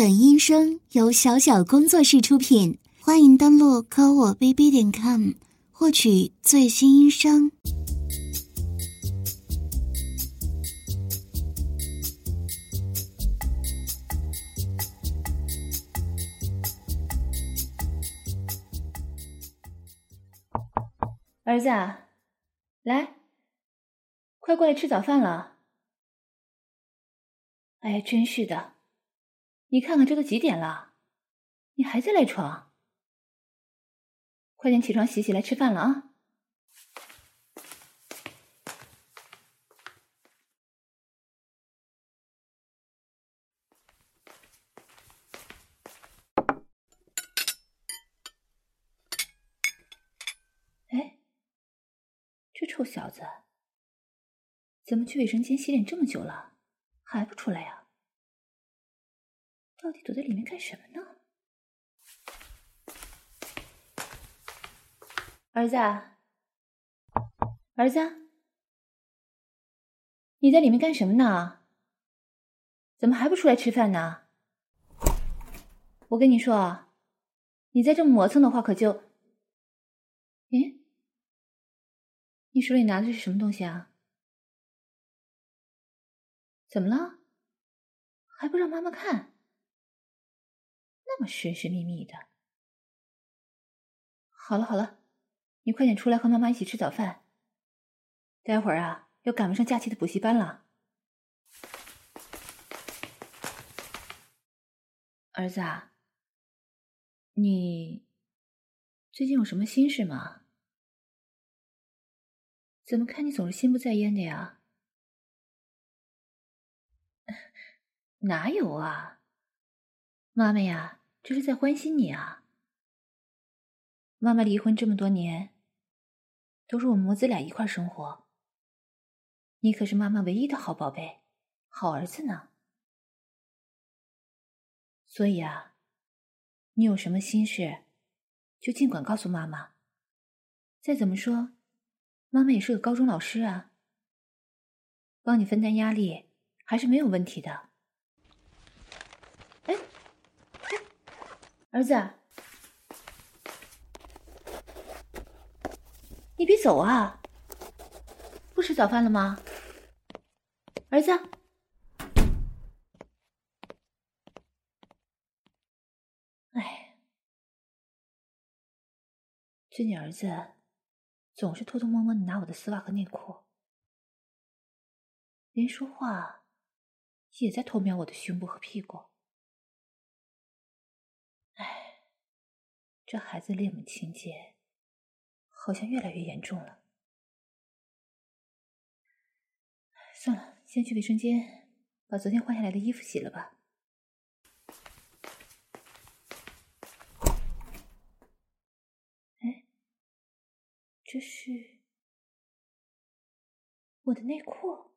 本音声由小小工作室出品，欢迎登录科我 bb 点 com 获取最新音声。儿子，来，快过来吃早饭了。哎呀，真是的！你看看这都几点了，你还在赖床？快点起床洗洗，来吃饭了啊！哎，这臭小子，怎么去卫生间洗脸这么久了，还不出来呀？到底躲在里面干什么呢？儿子，儿子，你在里面干什么呢？怎么还不出来吃饭呢？我跟你说啊，你再这么磨蹭的话，可就……咦，你手里拿的是什么东西啊？怎么了？还不让妈妈看？那么神神秘秘的。好了好了，你快点出来和妈妈一起吃早饭。待会儿啊，要赶不上假期的补习班了。儿子啊，你最近有什么心事吗？怎么看你总是心不在焉的呀？哪有啊，妈妈呀。这是在关心你啊！妈妈离婚这么多年，都是我们母子俩一块生活。你可是妈妈唯一的好宝贝、好儿子呢。所以啊，你有什么心事，就尽管告诉妈妈。再怎么说，妈妈也是个高中老师啊，帮你分担压力还是没有问题的。儿子，你别走啊！不吃早饭了吗？儿子，哎，最近儿子总是偷偷摸摸的拿我的丝袜和内裤，连说话也在偷瞄我的胸部和屁股。这孩子恋母情节好像越来越严重了。算了，先去卫生间把昨天换下来的衣服洗了吧。哎，这是我的内裤，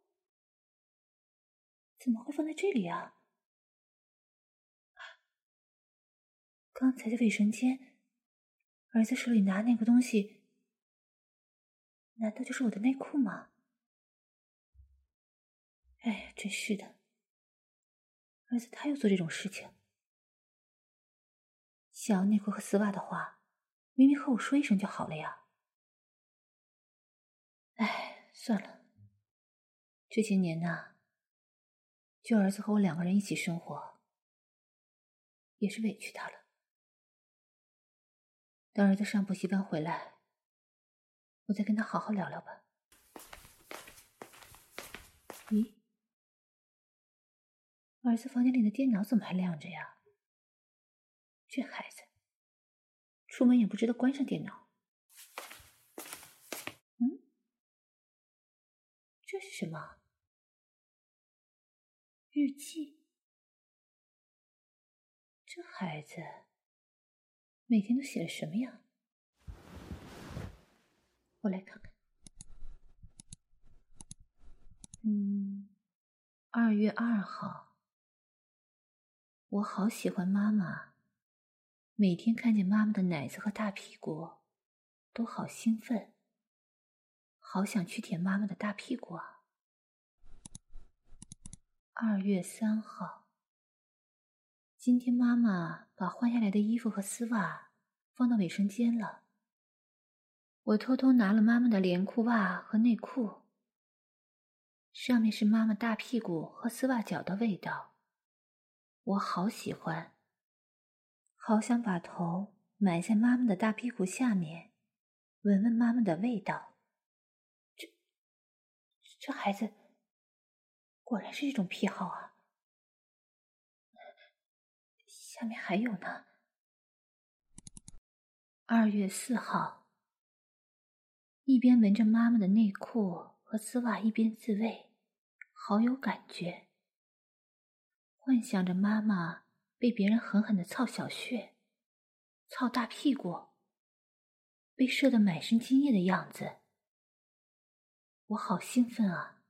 怎么会放在这里啊？刚才在卫生间。儿子手里拿那个东西，难道就是我的内裤吗？哎，真是的，儿子他又做这种事情。想要内裤和丝袜的话，明明和我说一声就好了呀。哎，算了，这些年呐，就儿子和我两个人一起生活，也是委屈他了。等儿子上补习班回来，我再跟他好好聊聊吧。咦，儿子房间里的电脑怎么还亮着呀？这孩子，出门也不知道关上电脑。嗯，这是什么？日记？这孩子。每天都写了什么呀？我来看看。嗯，二月二号，我好喜欢妈妈，每天看见妈妈的奶子和大屁股，都好兴奋，好想去舔妈妈的大屁股啊。二月三号，今天妈妈把换下来的衣服和丝袜放到卫生间了。我偷偷拿了妈妈的连裤袜和内裤，上面是妈妈大屁股和丝袜脚的味道，我好喜欢，好想把头埋在妈妈的大屁股下面，闻闻妈妈的味道。这，这孩子果然是一种癖好啊！下面还有呢。二月四号。一边闻着妈妈的内裤和丝袜，一边自慰，好有感觉。幻想着妈妈被别人狠狠的操小穴、操大屁股，被射得满身精液的样子，我好兴奋啊！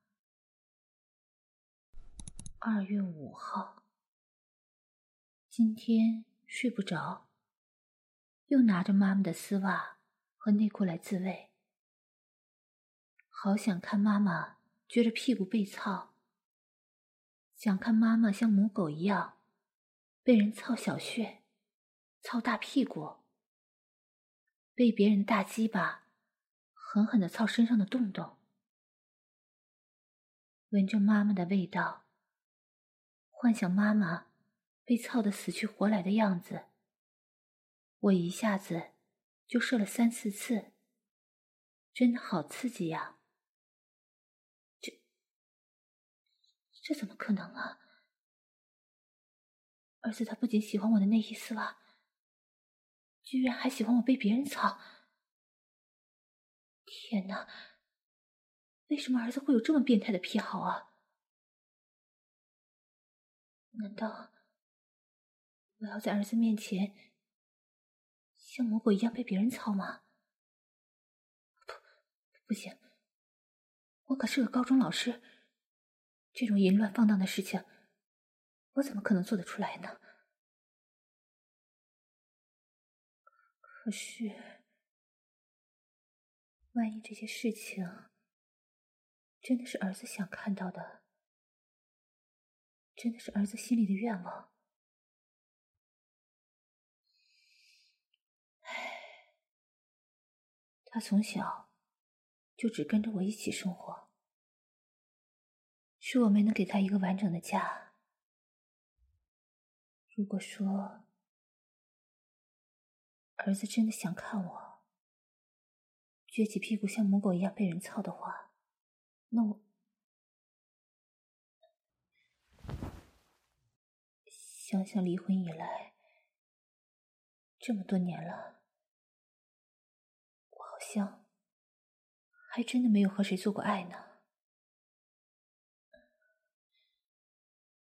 二月五号，今天睡不着，又拿着妈妈的丝袜和内裤来自慰。好想看妈妈撅着屁股被操，想看妈妈像母狗一样被人操小穴、操大屁股，被别人大鸡巴狠狠的操身上的洞洞，闻着妈妈的味道，幻想妈妈被操得死去活来的样子，我一下子就射了三四次，真的好刺激呀！这这怎么可能啊！儿子他不仅喜欢我的内衣丝袜，居然还喜欢我被别人操！天哪！为什么儿子会有这么变态的癖好啊？难道我要在儿子面前像魔鬼一样被别人操吗？不，不行！我可是个高中老师。这种淫乱放荡的事情，我怎么可能做得出来呢？可是，万一这些事情真的是儿子想看到的，真的是儿子心里的愿望，他从小就只跟着我一起生活。是我没能给他一个完整的家。如果说儿子真的想看我撅起屁股像母狗一样被人操的话，那我想想离婚以来这么多年了，像还真的没有和谁做过爱呢。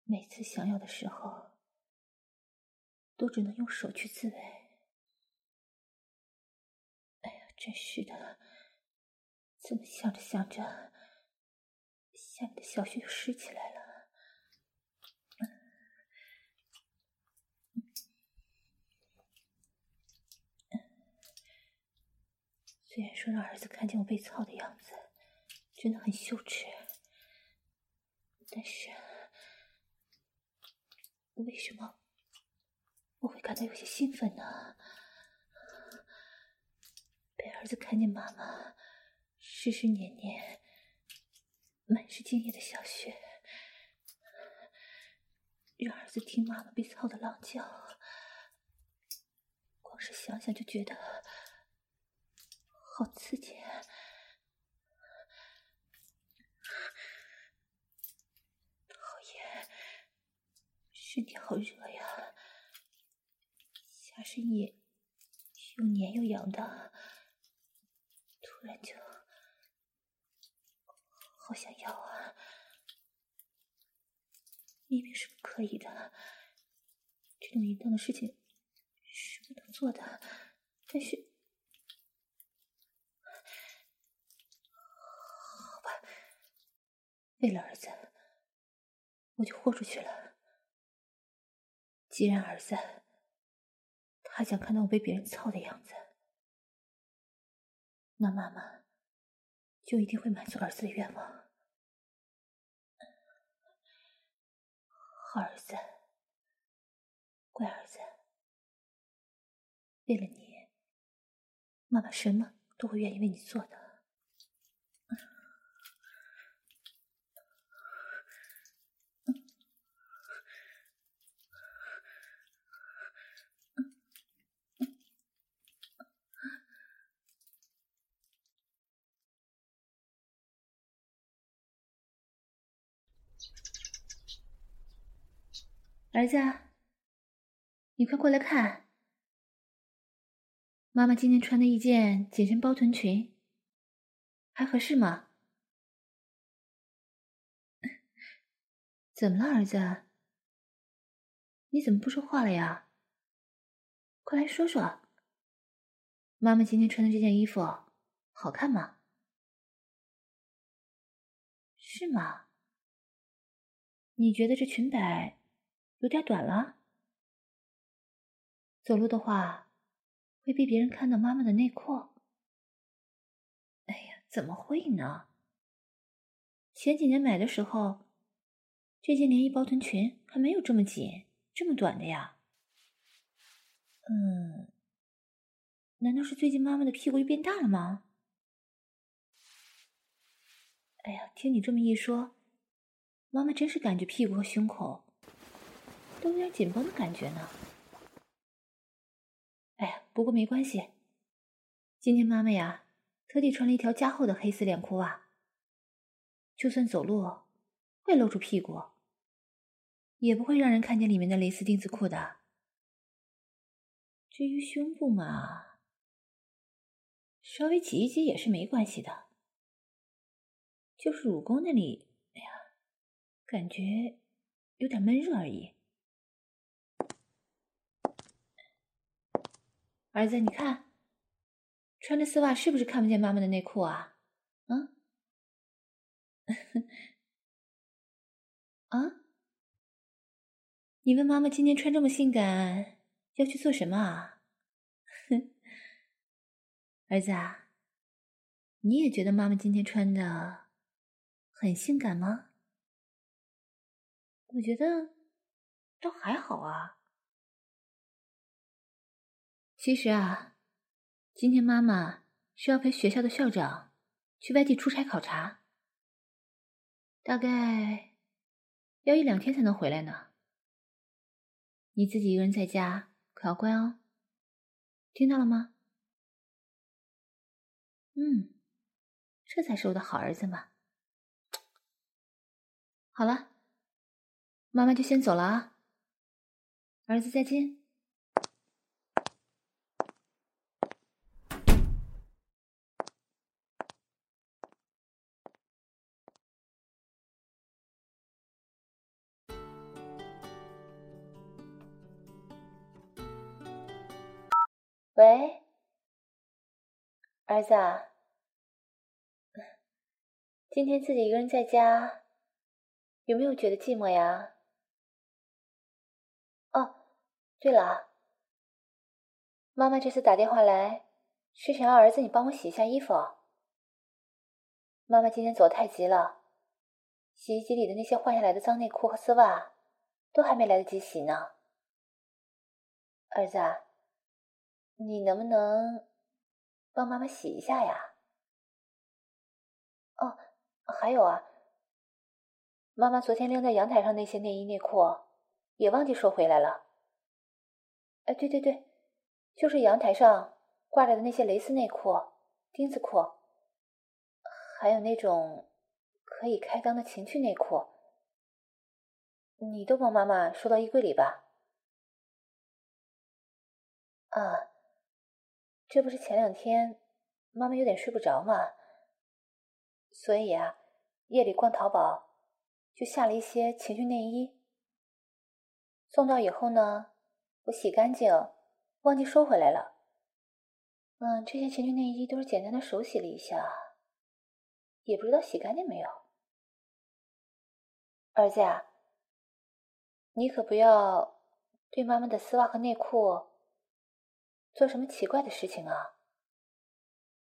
每次想要的时候，都只能用手去自慰。哎呀，真是的！怎么想着想着，下面的小穴又湿起来了？虽然说让儿子看见我被操的样子，真的很羞耻，但是……为什么我会感到有些兴奋呢？被儿子看见妈妈湿湿黏黏、满是精液的小穴，让儿子听妈妈被操的浪叫，光是想想就觉得好刺激。身体好热呀，下身也又黏又痒的，突然就好想要啊！明明是不可以的，这种淫荡的事情是不能做的，但是好吧，为了儿子，我就豁出去了。既然儿子他想看到我被别人操的样子，那妈妈就一定会满足儿子的愿望。好儿子，乖儿子，为了你，妈妈什么都会愿意为你做的。儿子，你快过来看，妈妈今天穿的一件紧身包臀裙，还合适吗？怎么了，儿子？你怎么不说话了呀？快来说说，妈妈今天穿的这件衣服好看吗？是吗？你觉得这裙摆？有点短了，走路的话会被别人看到妈妈的内裤。哎呀，怎么会呢？前几年买的时候，这件连衣包臀裙还没有这么紧、这么短的呀。嗯，难道是最近妈妈的屁股又变大了吗？哎呀，听你这么一说，妈妈真是感觉屁股和胸口。都有点紧绷的感觉呢。哎呀，不过没关系。今天妈妈呀，特地穿了一条加厚的黑丝连裤袜，就算走路会露出屁股，也不会让人看见里面的蕾丝丁字裤的。至于胸部嘛，稍微挤一挤也是没关系的，就是乳沟那里，哎呀，感觉有点闷热而已。儿子，你看，穿着丝袜是不是看不见妈妈的内裤啊？啊？啊？你问妈妈今天穿这么性感要去做什么啊？儿子啊，你也觉得妈妈今天穿的很性感吗？我觉得倒还好啊。其实啊，今天妈妈是要陪学校的校长去外地出差考察，大概要一两天才能回来呢。你自己一个人在家可要乖哦，听到了吗？嗯，这才是我的好儿子嘛。好了，妈妈就先走了啊，儿子再见。儿子，今天自己一个人在家，有没有觉得寂寞呀？哦，对了，妈妈这次打电话来，是想要儿子你帮我洗一下衣服。妈妈今天走太急了，洗衣机里的那些换下来的脏内裤和丝袜，都还没来得及洗呢。儿子。你能不能帮妈妈洗一下呀？哦，还有啊，妈妈昨天晾在阳台上那些内衣内裤也忘记收回来了。哎，对对对，就是阳台上挂着的那些蕾丝内裤、丁字裤，还有那种可以开裆的情趣内裤，你都帮妈妈收到衣柜里吧。啊。这不是前两天妈妈有点睡不着嘛，所以啊，夜里逛淘宝就下了一些情趣内衣。送到以后呢，我洗干净，忘记收回来了。嗯，这些情趣内衣都是简单的手洗了一下，也不知道洗干净没有。儿子啊，你可不要对妈妈的丝袜和内裤。做什么奇怪的事情啊？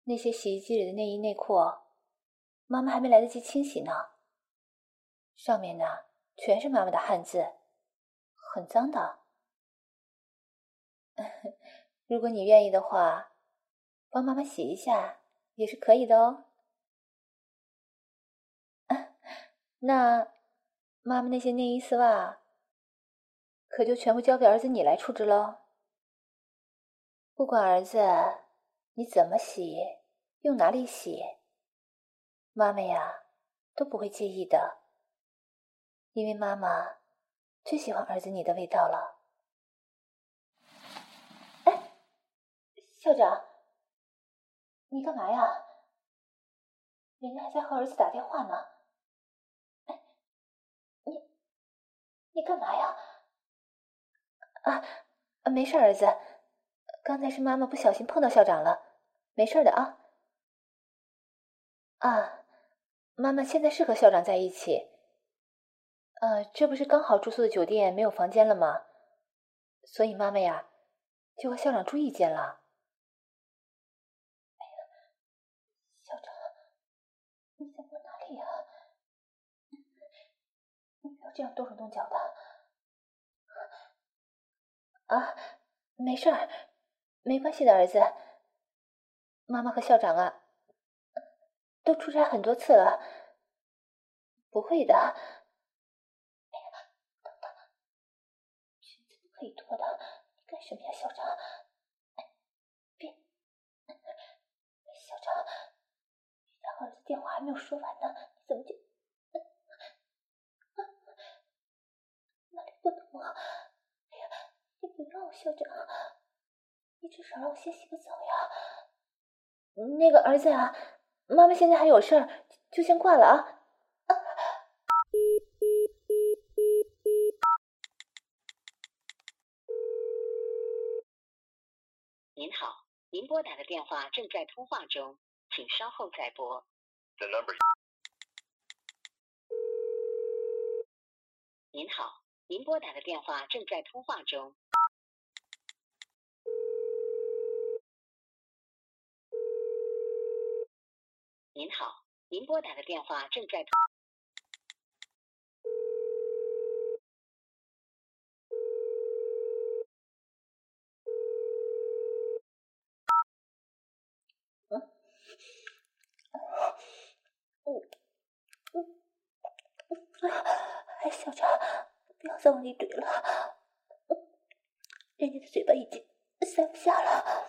那些洗衣机里的内衣内裤，妈妈还没来得及清洗呢。上面呢全是妈妈的汗渍，很脏的。如果你愿意的话，帮妈妈洗一下也是可以的哦。那妈妈那些内衣丝袜，可就全部交给儿子你来处置喽。不管儿子你怎么洗，用哪里洗，妈妈呀都不会介意的，因为妈妈最喜欢儿子你的味道了。哎，校长，你干嘛呀？人家还在和儿子打电话呢。你你干嘛呀？啊，没事，儿子，刚才是妈妈不小心碰到校长了，没事的啊。啊，妈妈现在是和校长在一起。呃，这不是刚好住宿的酒店没有房间了吗？所以妈妈呀，就和校长住一间了。哎呀，校长，你在摸哪里呀？这样动手动脚的啊，没事，没关系的，儿子。妈妈和校长啊，都出差很多次了，不会的。哎呀，等等，裙子不可以脱的，你干什么呀，校长？别，校长，你家儿子电话还没有说完呢，你怎么就？不能啊！哎呀，你不让我校长，你至少让我先洗个澡呀。那个儿子啊，妈妈现在还有事儿，就先挂了啊。您好，您拨打的电话正在通话中，请稍后再拨。您好。您拨打的电话正在通话中。您好，您拨打的电话正在。嗯，嗯，嗯，嗯，哎，校长。不要再往里怼了，人家的嘴巴已经塞不下了。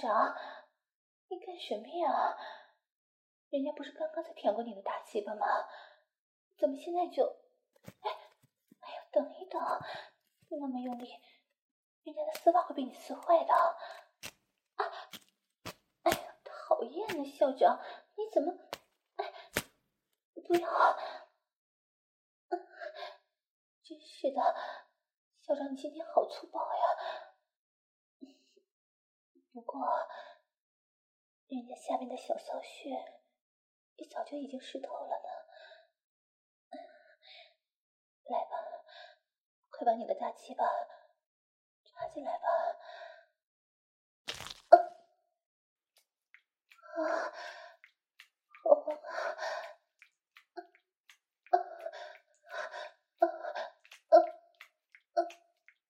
长，你干什么呀？人家不是刚刚才舔过你的大鸡巴吗？怎么现在就……哎，哎呀，等一等，那么用力，人家的丝袜会被你撕坏的。讨厌呢，校长，你怎么？哎，不要！真是的，校长，你今天好粗暴呀。不过，人家下面的小骚穴也早就已经湿透了呢。来吧，快把你的大鸡巴插进来吧。啊，好棒啊！啊啊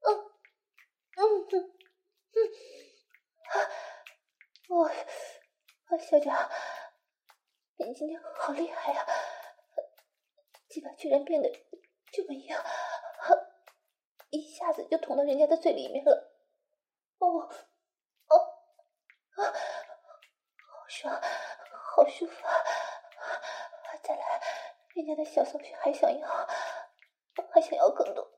啊啊啊！校长，你今天好厉害呀！鸡巴居然变得这么硬，一下子就捅到人家的嘴里面了。哦，哦，啊，好爽，好舒服啊！再来，人家的小骚穴还想要，还想要更多。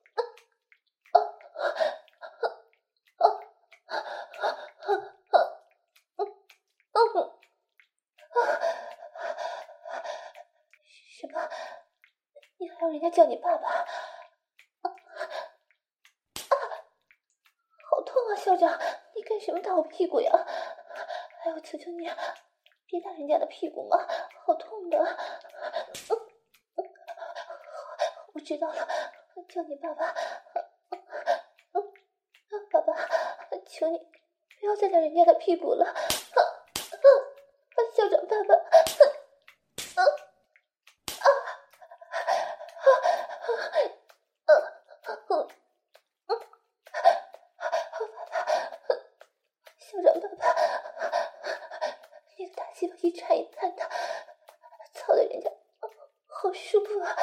家叫你爸爸，啊啊！好痛啊，校长，你干什么打我屁股呀？哎，我求求你，别打人家的屁股嘛，好痛的。嗯嗯，我知道了，叫你爸爸。嗯，爸爸，求你不要再打人家的屁股了。啊啊！校长爸爸。看他操的人家好舒服啊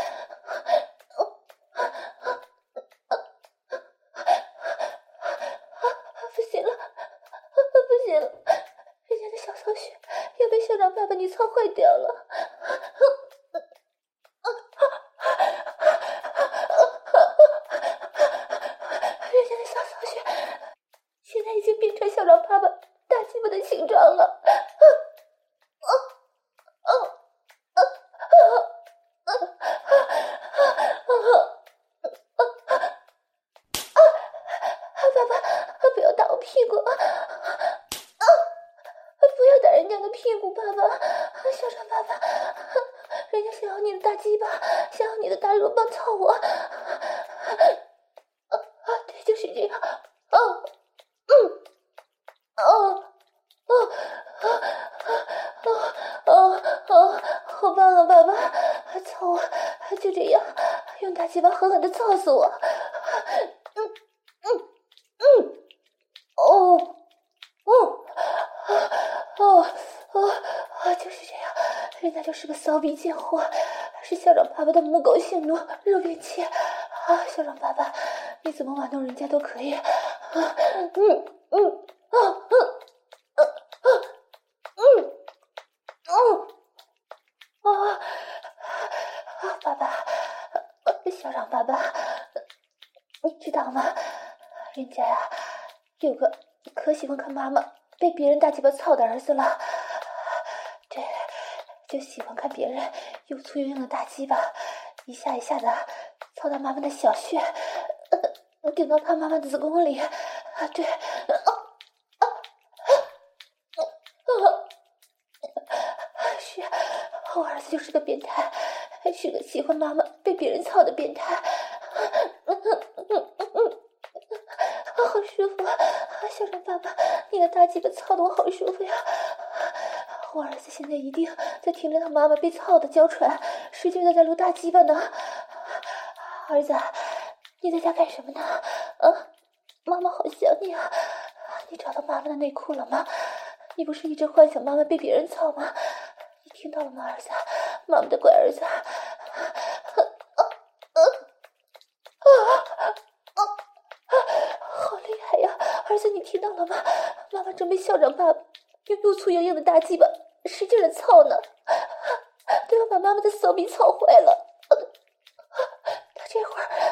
贱货，是校长爸爸的母狗性奴，肉便器啊！校长爸爸，你怎么玩弄人家都可以啊！嗯嗯啊嗯啊啊嗯嗯啊啊！爸爸，校长爸爸，你知道吗？人家呀，有个可喜欢看妈妈被别人大鸡巴操的儿子了。对就喜欢看别人又粗又硬的大鸡巴，一下一下的操到妈妈的小穴，顶到他妈妈的子宫里。啊，对，啊啊啊啊！是，我儿子就是个变态，是个喜欢妈妈被别人操的变态。嗯嗯嗯嗯嗯，好舒服啊！校长爸爸，你的大鸡巴操的我好舒服呀！我儿子现在一定在听着他妈妈被操的娇喘，使劲的在撸大鸡巴呢。儿子，你在家干什么呢？啊，妈妈好想你啊！你找到妈妈的内裤了吗？你不是一直幻想妈妈被别人操吗？你听到了吗，儿子？妈妈的乖儿子。啊啊啊啊！好厉害呀，儿子，你听到了吗？妈妈准备校长爸爸。用又粗又硬的大鸡巴使劲的操呢，都要把妈妈的骚逼操坏了。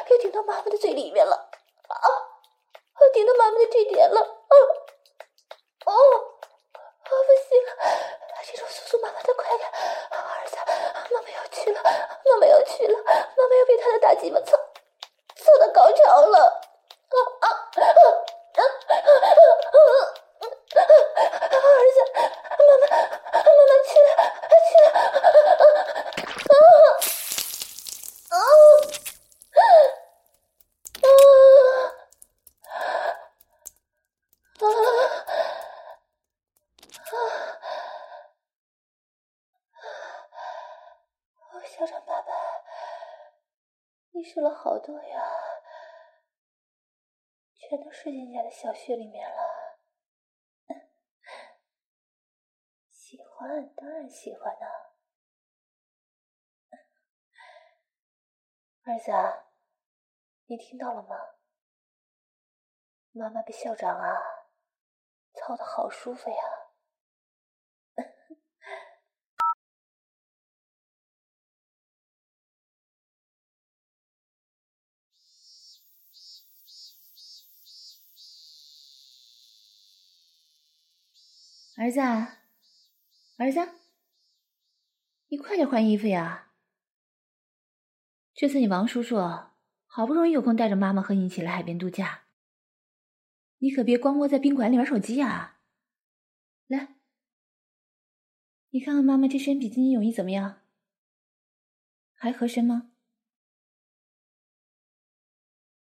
又顶到妈妈的嘴里面了，啊，顶到妈妈的这点了，啊，哦，啊，不行了，这种速速妈妈的快点，儿子，妈妈要去了，妈妈要去了，妈妈要被他的大鸡巴，操到高潮了，啊啊啊啊啊啊！儿子，妈妈，妈妈去了，去了，啊啊啊啊啊！校长爸爸，你射了好多呀，全都射进人家的小穴里面了。喜欢，当然喜欢了。儿子，你听到了吗？妈妈被校长啊操的好舒服呀！儿子，儿子，你快点换衣服呀！这次你王叔叔好不容易有空带着妈妈和你一起来海边度假，你可别光窝在宾馆里玩手机呀！来，你看看妈妈这身比基尼泳衣怎么样？还合身吗？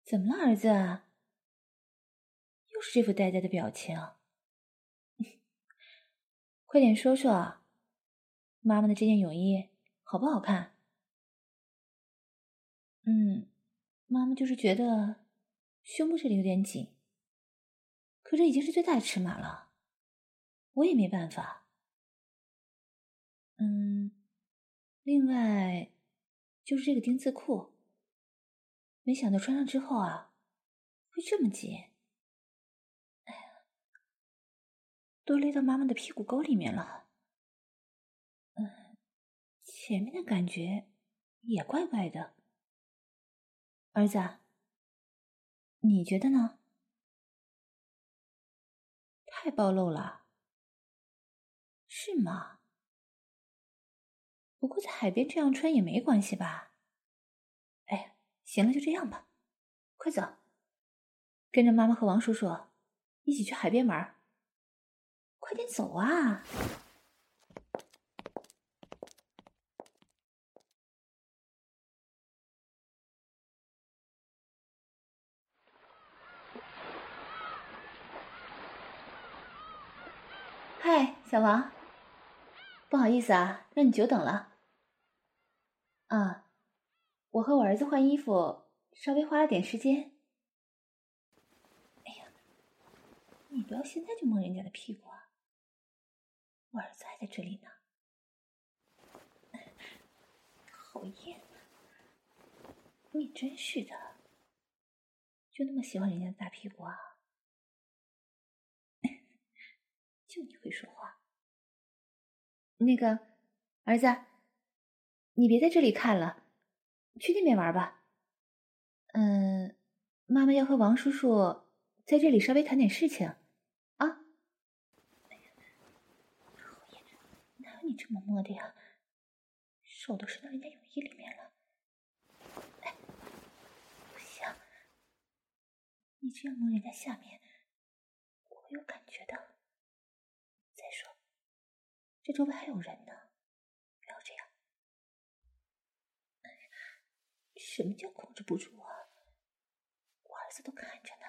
怎么了，儿子？又是这副呆呆的表情。快点说说，妈妈的这件泳衣好不好看？嗯，妈妈就是觉得胸部这里有点紧，可这已经是最大的尺码了，我也没办法。嗯，另外就是这个丁字裤，没想到穿上之后啊，会这么紧。都勒到妈妈的屁股沟里面了，嗯，前面的感觉也怪怪的。儿子，你觉得呢？太暴露了，是吗？不过在海边这样穿也没关系吧？哎，行了，就这样吧。快走，跟着妈妈和王叔叔一起去海边玩。快点走啊！嗨，小王，不好意思啊，让你久等了。啊，我和我儿子换衣服稍微花了点时间。哎呀，你不要现在就摸人家的屁股啊！我儿子还在这里呢，讨厌！你真是的，就那么喜欢人家的大屁股啊？就你会说话。那个儿子，你别在这里看了，去那边玩吧。嗯，妈妈要和王叔叔在这里稍微谈点事情。你这么摸的呀？手都伸到人家泳衣里面了。哎，不行，你这样摸人家下面，我会有感觉的。再说，这周围还有人呢，不要这样。什么叫控制不住啊？我儿子都看着呢。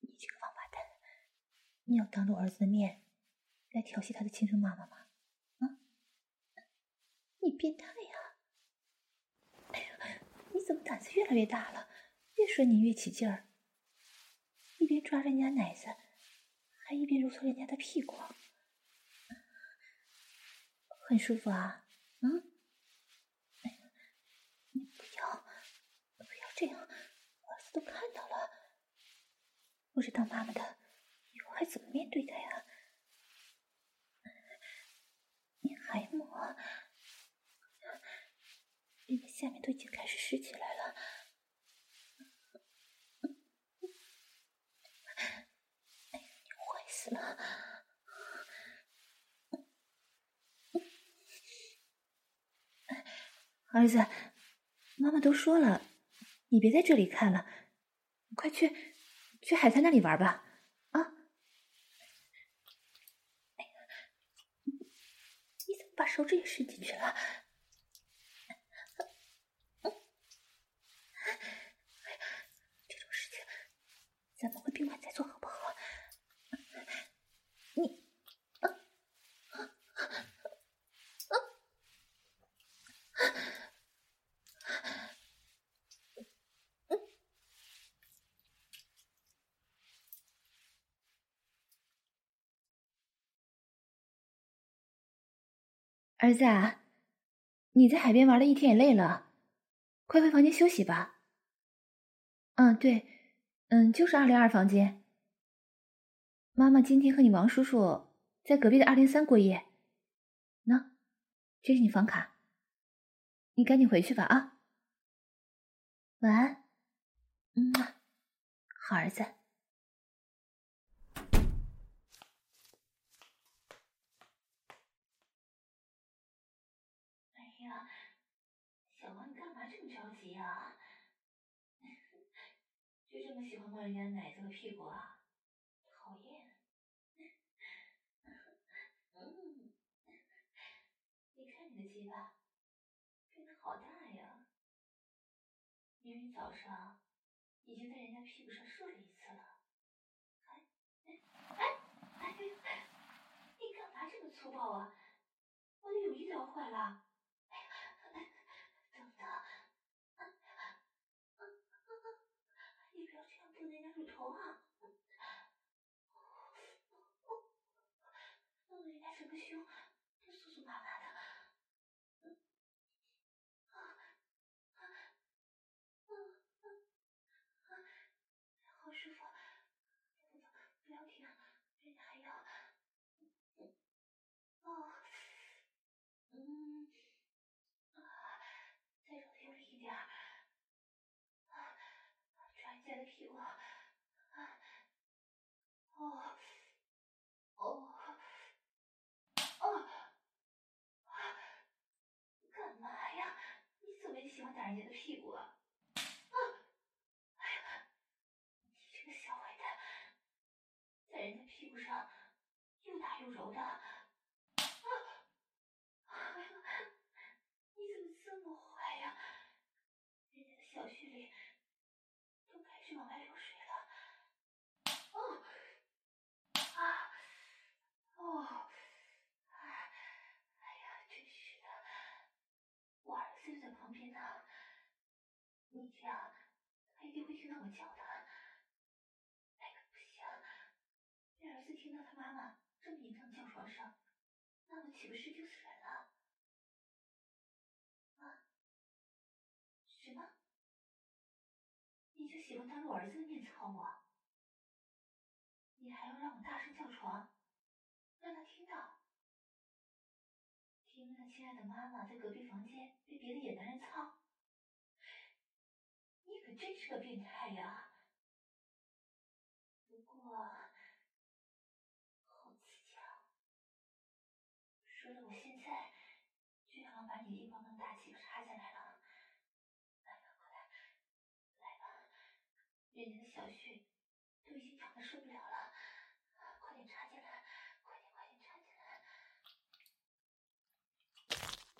你这个王八蛋，你要当着我儿子的面。来调戏他的亲生妈妈吗？你变态呀！哎呀，你怎么胆子越来越大了？越说你越起劲儿，一边抓人家奶子，还一边揉搓人家的屁股，很舒服啊！嗯？哎呀，你不要，不要这样，我儿子都看到了，我是当妈妈的，以后还怎么面对他呀？你还摸，人家下面都已经开始湿起来了。坏死了！儿子，妈妈都说了，你别在这里看了，快去去海滩那里玩吧。啊！你怎么把手指也伸进去了，这种事情咱们回宾馆再做好不好？你。儿子啊，你在海边玩了一天也累了，快回房间休息吧。嗯，对，嗯，就是二零二房间。妈妈今天和你王叔叔在隔壁的二零三过夜。喏，这是你房卡，你赶紧回去吧啊。晚安，嗯，好儿子。喜欢摸人家奶子和屁股啊，讨厌！嗯，你看你的鸡巴，变得好大呀！明明早上已经在人家屁股上射了一次了，还……哎哎哎！你干嘛这么粗暴啊？我的泳衣都要坏了！头啊！弄得人家整个胸都酥酥麻麻的，啊啊嗯嗯好舒服！不不不要停，人家还要，哦，嗯啊，再揉的用力一点，啊，抓人家的屁股。哦，哦，哦，干嘛呀？你怎么也喜欢打人家的屁股啊？啊！哎呀，你这个小坏蛋，在人家屁股上又打又揉的。啊！哎呀，你怎么这么坏呀？人家的小区里都开始往外流水了。哦。哦，哎，哎呀，真是的，我儿子就在旁边呢。你这样，他一定会听到我叫的。哎可不行，这儿子听到他妈妈这么淫荡叫床声，那我岂不是丢死人了？啊？什么？你就喜欢当着我儿子的面操我？你还要让我大声叫床？让他听到，听他亲爱的妈妈在隔壁房间被别的野男人操，真是个变态呀！不过，好刺激啊！说的我现在就想要把你硬邦邦大鸡巴插下来了。来吧，快来，来吧，人家的小穴都已经痒的受不了了，快点插进来。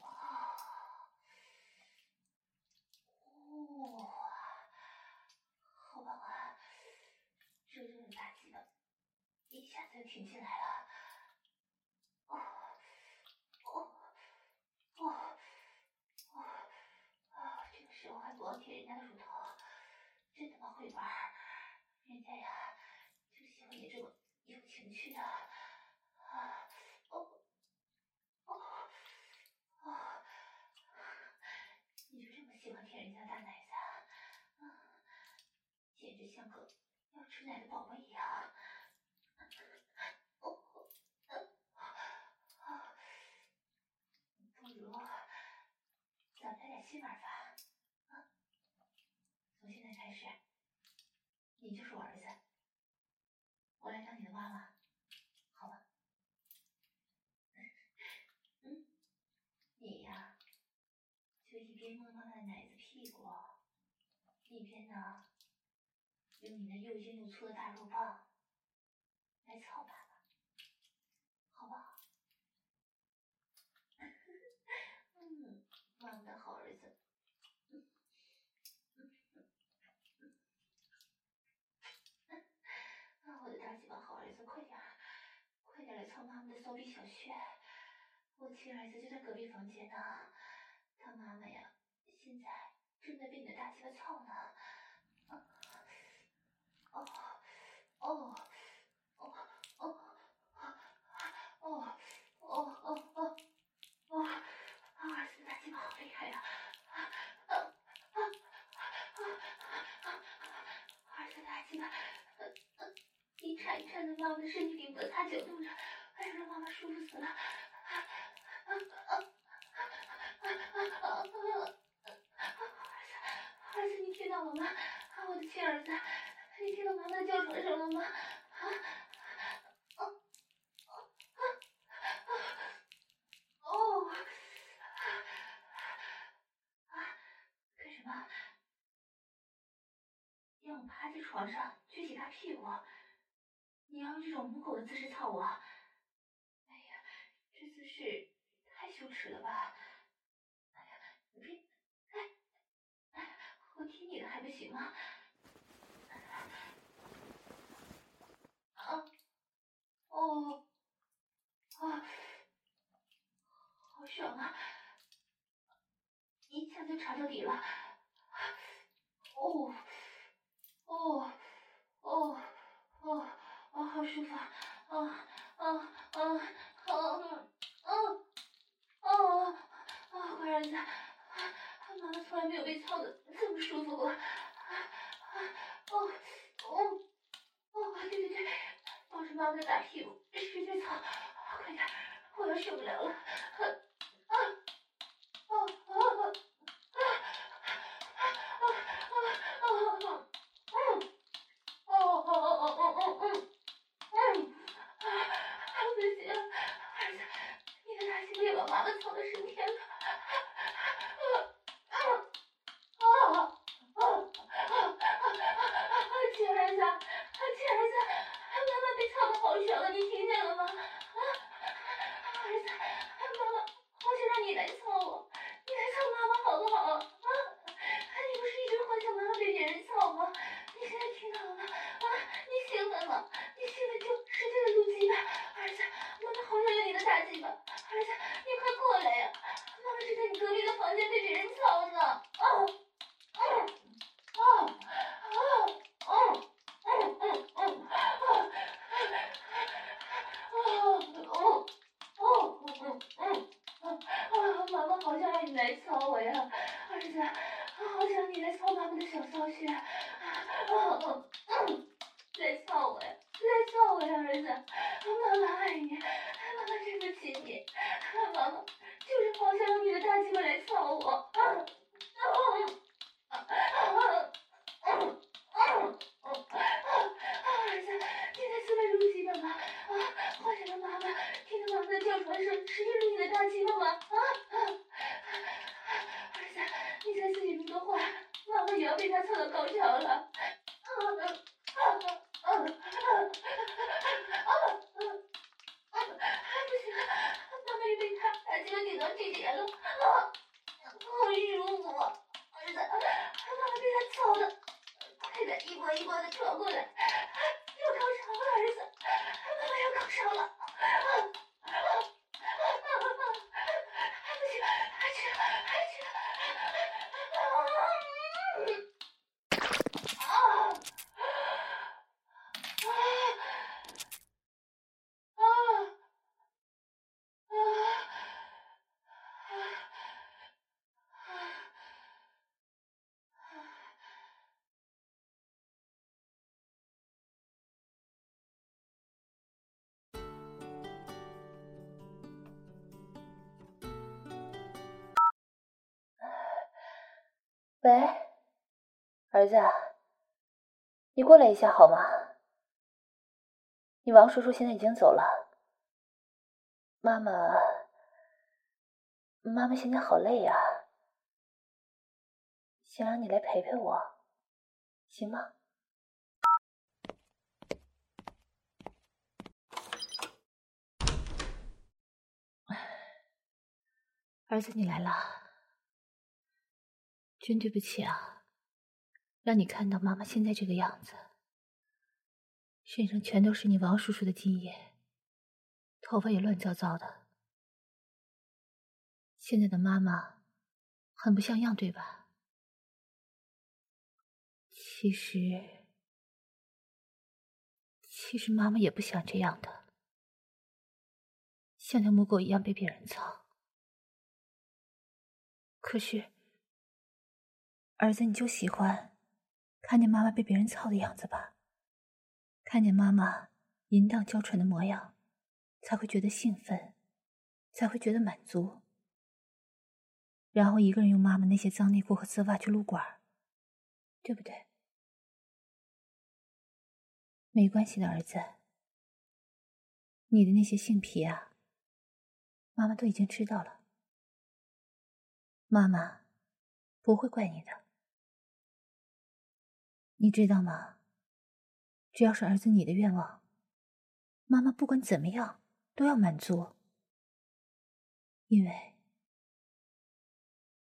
哇，好棒啊！热热的大鸡巴一下子就挺进来了。哦，哦，哦，哦，这个时候还不忘舔人家的乳头，真他妈会玩！人家呀，就喜欢你这么有情趣的。啊，哦，哦，哦。你就这么喜欢舔人家大奶子啊？简直像个要吃奶的宝宝一样。哦，不如咱们来点新玩法。啊，从现在开始，你就是我儿子，我来当你的妈妈，好吗？嗯，你呀。就一边摸摸他的奶子屁股，一边呢，用你那又硬又粗的大肉棒来操爸隔壁小穴，我亲儿子就在隔壁房间呢。他妈妈呀，现在正在被你的大鸡巴操呢。啊，哦，哦，哦，哦，哦，哦，哦哦哦，哦，儿子的大鸡巴好厉害呀！啊啊啊啊啊！儿子的大鸡巴，呃呃，一颤一颤的，妈妈的身体顶摩擦他动着。让妈妈舒服死了。儿子，儿子，你听到了吗？我的亲儿子，你听到妈妈叫床声了吗？啊？哦，干什么？让我趴在床上撅起大屁股？你要用这种母狗的姿势操我？哎呀，这姿势太羞耻了吧！哎呀，你，哎，我听你的还不行吗？啊，哦，啊。好爽啊！一下就查到底了。哦，哦，哦，哦，哦，好舒服啊！啊啊啊啊啊啊啊！乖儿子，妈妈从来没有被操的这么舒服过。啊啊哦哦哦！对对对，抱着妈妈的大屁股使劲操，快点，我要受不了了。儿子你快过来呀喂，儿子，你过来一下好吗？你王叔叔现在已经走了，妈妈，妈妈现在好累呀，想让你来陪陪我，行吗？儿子，你来了。真对不起啊，让你看到妈妈现在这个样子，身上全都是你王叔叔的精液，头发也乱糟糟的。现在的妈妈很不像样，对吧？其实，其实妈妈也不想这样的，像条母狗一样被别人操。可是。儿子，你就喜欢看见妈妈被别人操的样子吧？看见妈妈淫荡娇喘的模样，才会觉得兴奋，才会觉得满足。然后一个人用妈妈那些脏内裤和丝袜去撸管，对不对？没关系的，儿子，你的那些性癖啊，妈妈都已经知道了。妈妈不会怪你的，你知道吗？只要是儿子你的愿望，妈妈不管怎么样都要满足，因为，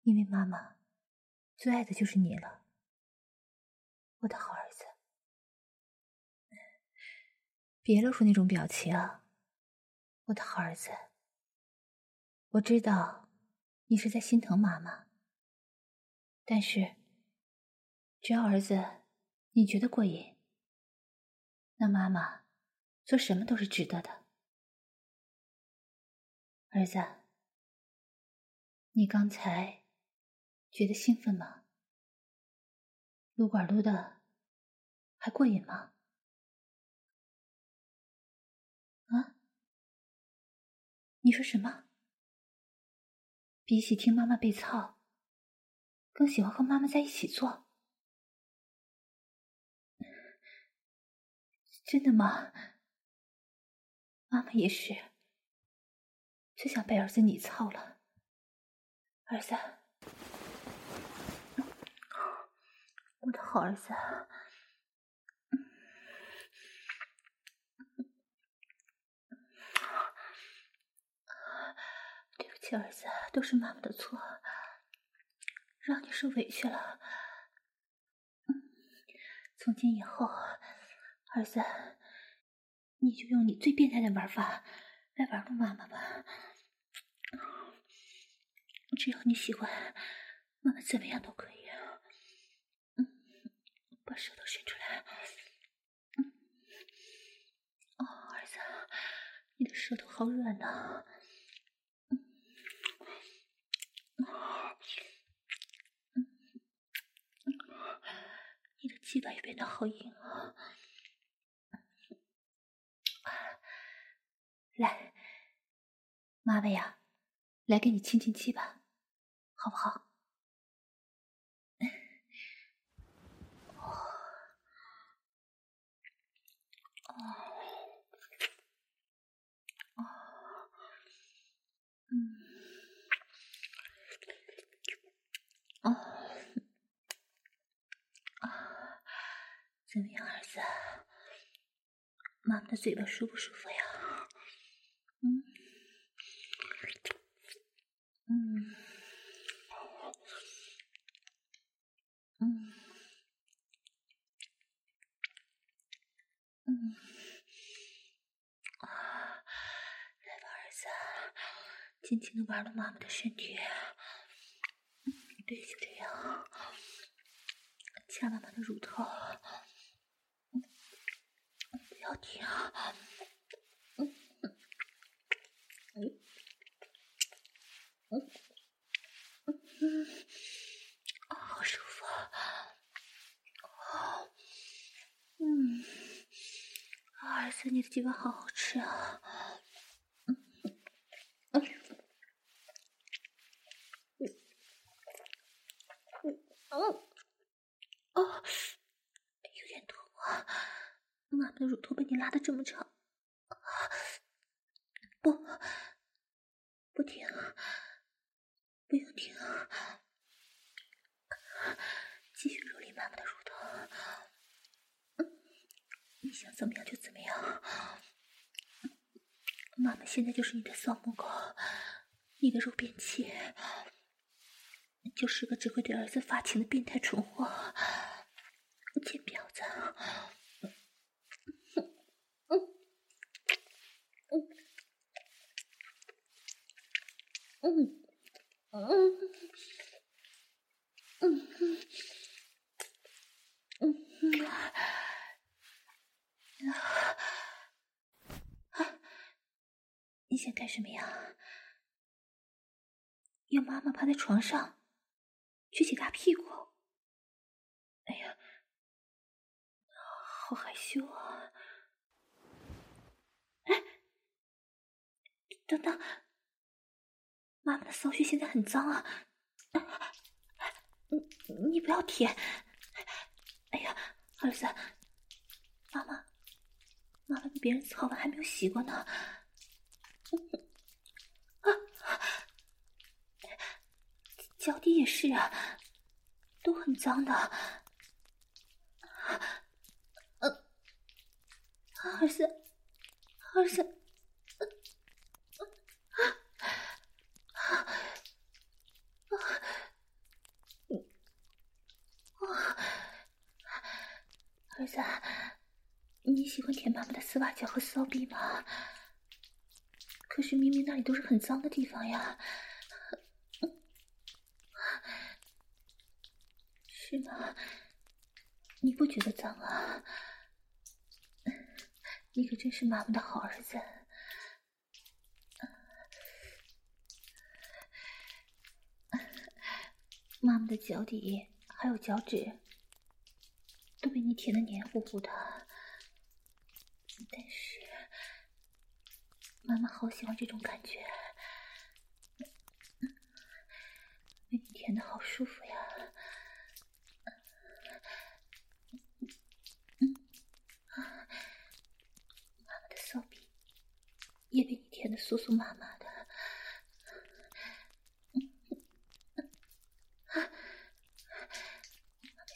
因为妈妈最爱的就是你了，我的好儿子。别露出那种表情，我的好儿子。我知道你是在心疼妈妈，但是只要儿子你觉得过瘾。那妈妈做什么都是值得的，儿子，你刚才觉得兴奋吗？撸管撸的还过瘾吗？啊？你说什么？比起听妈妈被操，更喜欢和妈妈在一起做？真的吗？妈妈也是，最想被儿子你操了。儿子，我的好儿子，对不起，儿子，都是妈妈的错，让你受委屈了。从今以后。儿子，你就用你最变态的玩法来玩弄妈妈吧。只要你喜欢，妈妈怎么样都可以。嗯，把舌头伸出来。嗯，哦，儿子，你的舌头好软呐。嗯，你的鸡巴也变得好硬啊。来，妈妈呀，来给你亲亲鸡吧，好不好？啊，怎么样，儿子？妈妈的嘴巴舒不舒服呀？嗯，嗯，嗯，啊，来吧，儿子，尽情的玩弄妈妈的身体，对，就这样，掐妈妈的乳头，不要停。嗯，好舒服，哦，嗯，儿子，你的鸡巴好好吃啊，嗯，嗯，嗯，哦，有点痛啊，妈妈的乳头被你拉的这么长，不，不停。不要停，继续蹂躏妈妈的乳头。你想怎么样就怎么样，妈妈现在就是你的骚母狗，你的肉便器，就是个只会对儿子发情的变态蠢货，贱婊子。嗯，嗯。嗯嗯嗯嗯！你想干什么呀？要妈妈趴在床上撅起大屁股？哎呀，好害羞啊！哎等等，妈妈的骚穴现在很脏啊！你你不要舔！哎呀，儿子，妈妈，妈妈被别人操完还没有洗过呢。啊，脚底也是啊，都很脏的。嗯，儿子，儿子。儿子，你喜欢舔妈妈的丝袜脚和骚逼吗？可是明明那里都是很脏的地方呀，是吗？你不觉得脏啊？你可真是妈妈的好儿子。妈妈的脚底还有脚趾。都被你舔的黏糊糊的，但是妈妈好喜欢这种感觉，被你舔的好舒服呀！妈妈的骚逼也被你舔的酥酥麻麻的。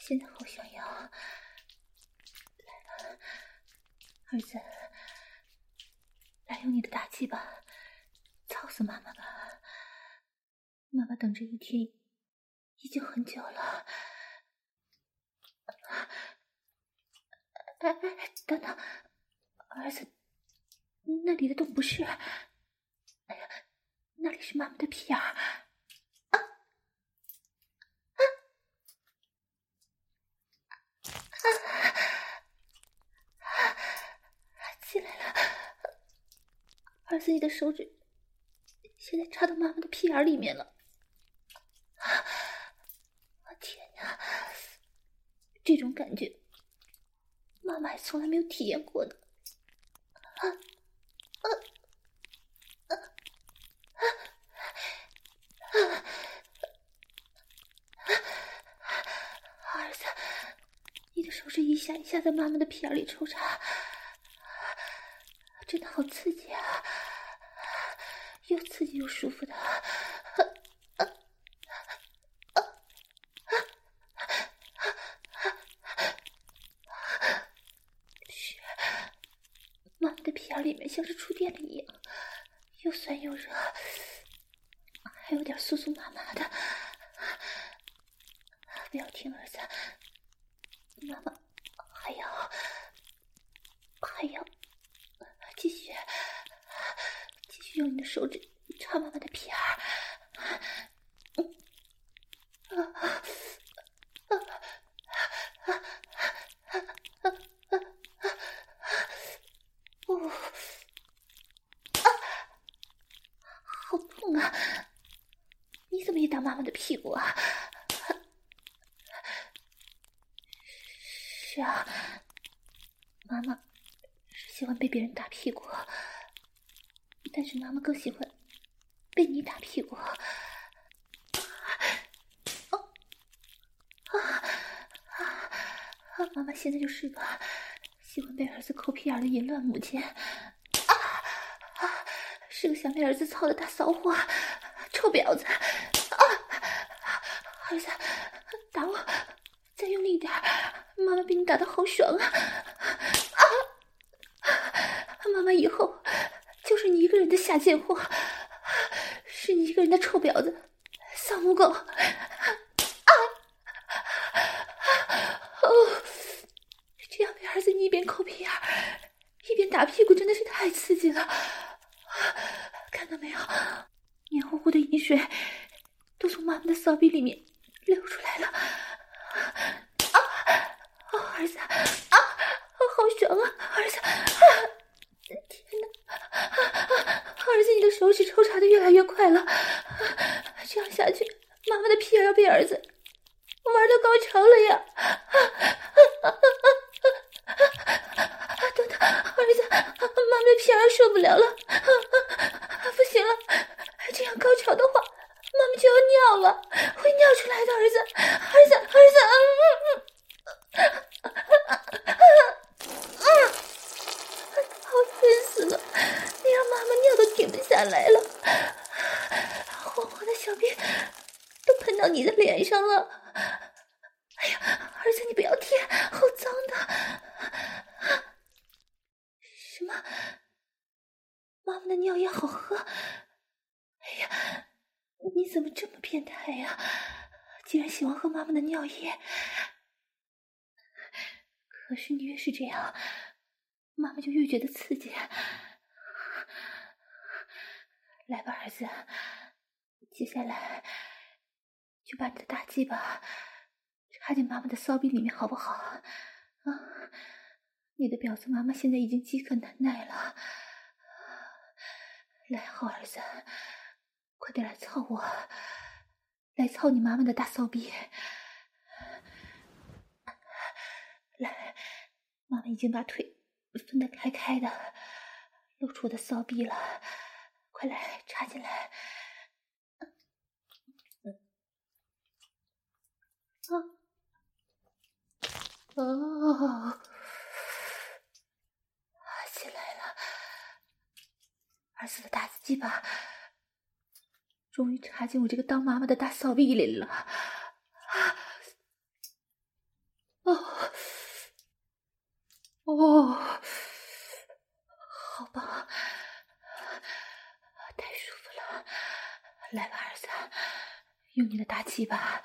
现在好想要，来了，儿子，来用你的大鸡巴操死妈妈吧！妈妈等这一天已经很久了。哎哎，等等，儿子，那里的洞不是？哎呀，那里是妈妈的屁眼儿。啊来了，儿子，你的手指现在插到妈妈的屁眼里面了。我天哪，这种感觉，妈妈还从来没有体验过呢。啊啊啊啊！儿子。你的手指一下一下在妈妈的屁眼里抽插，真的好刺激啊！又刺激又舒服的。妈妈的屁眼里面像是触电了一样，又酸又热，还有点酥酥麻麻的。不要听儿子。妈妈，还要，还要，继续，用你的手指插妈妈的屁眼儿。啊啊啊啊啊啊啊！哦，啊，好痛啊！你怎么也打妈妈的屁股啊？是啊，妈妈是喜欢被别人打屁股，但是妈妈更喜欢被你打屁股。哦，啊啊啊！妈妈现在就是个喜欢被儿子抠屁眼的淫乱母亲，啊啊！是个想被儿子操的大骚货，臭婊子！啊，儿子，打我，再用力一点。妈妈被你打的好爽啊！啊！妈妈以后是你一个人的下贱货，是你一个人的臭婊子、丧母狗！啊！哦，这样被儿子你一边抠屁眼一边打屁股，真的是太刺激了！看到没有，黏糊糊的饮水都从妈妈的骚逼里面流出来了。啊，哦儿子啊，好爽啊！儿子，啊！儿子，你的手指抽插的越来越快了，这样下去，妈妈的屁眼要被儿子玩到高潮了呀！等等，儿子，妈妈的屁眼受不了了，不行了！这样高潮的话，妈妈就要尿了，会尿出来的，儿子，儿子，儿子，好疼死了！你让妈妈尿都停不下来了，黄黄的小便都喷到你的脸上了。哎呀，儿子，你不要舔，好脏的！什么？妈妈的尿也好喝？哎呀，你怎么这么变态呀？竟然喜欢喝妈妈的尿液！可是你越是这样，妈妈就越觉得刺激。来吧，儿子，接下来就把你的大鸡巴插进妈妈的骚逼里面，好不好？啊，你的婊子妈妈现在已经饥渴难耐了。来，好儿子，快点来操我，来操你妈妈的大骚逼！来，妈妈已经把腿分得开开的，露出我的骚逼了，来插进来！啊，哦。儿子的大鸡巴终于插进我这个当妈妈的大骚逼里了，啊！哦，哦，好棒，太舒服了！来吧，儿子，用你的大鸡巴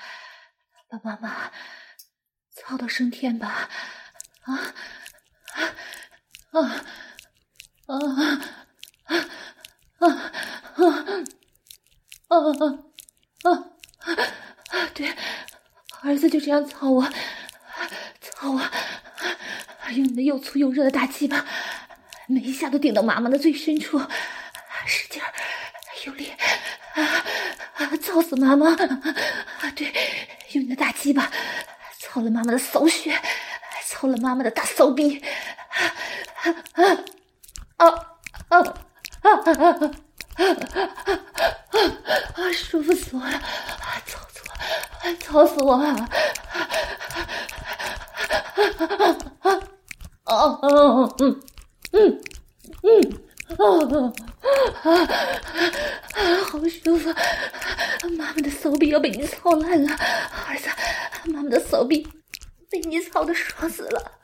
把妈妈操到升天吧！啊啊啊啊！啊啊啊啊啊啊！对，儿子就这样操我，操我，用你的又粗又热的大鸡巴，每一下都顶到妈妈的最深处，使劲儿，用力，啊啊！操死妈妈！啊，对，用你的大鸡巴，操了妈妈的骚穴，操了妈妈的大骚逼，啊啊啊啊！啊啊啊啊啊啊！舒服死我了！操死我！操死我！啊啊啊！啊啊嗯嗯嗯哦啊啊！好舒服！手臂要被你操烂了，儿子，妈妈的手臂被你操的爽死了！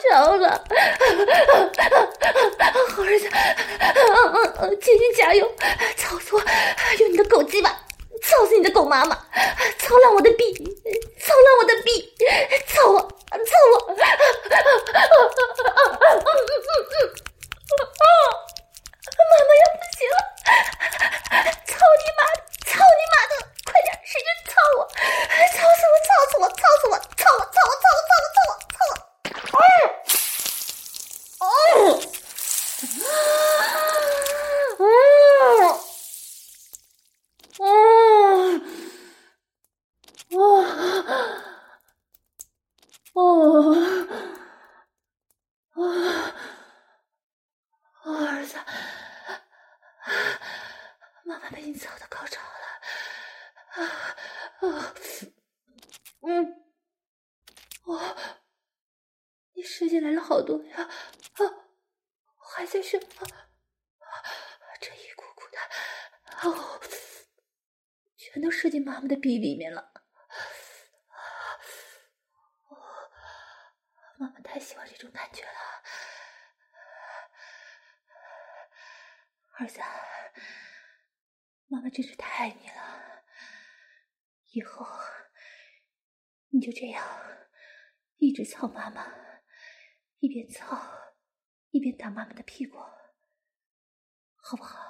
着了，好 儿子，请你加油，操作，用你的狗鸡巴操死你的狗妈妈，操烂我的逼，操烂我的逼，操我，操我！操我！操死我！操死我！操死我！操死我！操死我！操死我！操死我！Oh. 妈妈的屁股，好不好？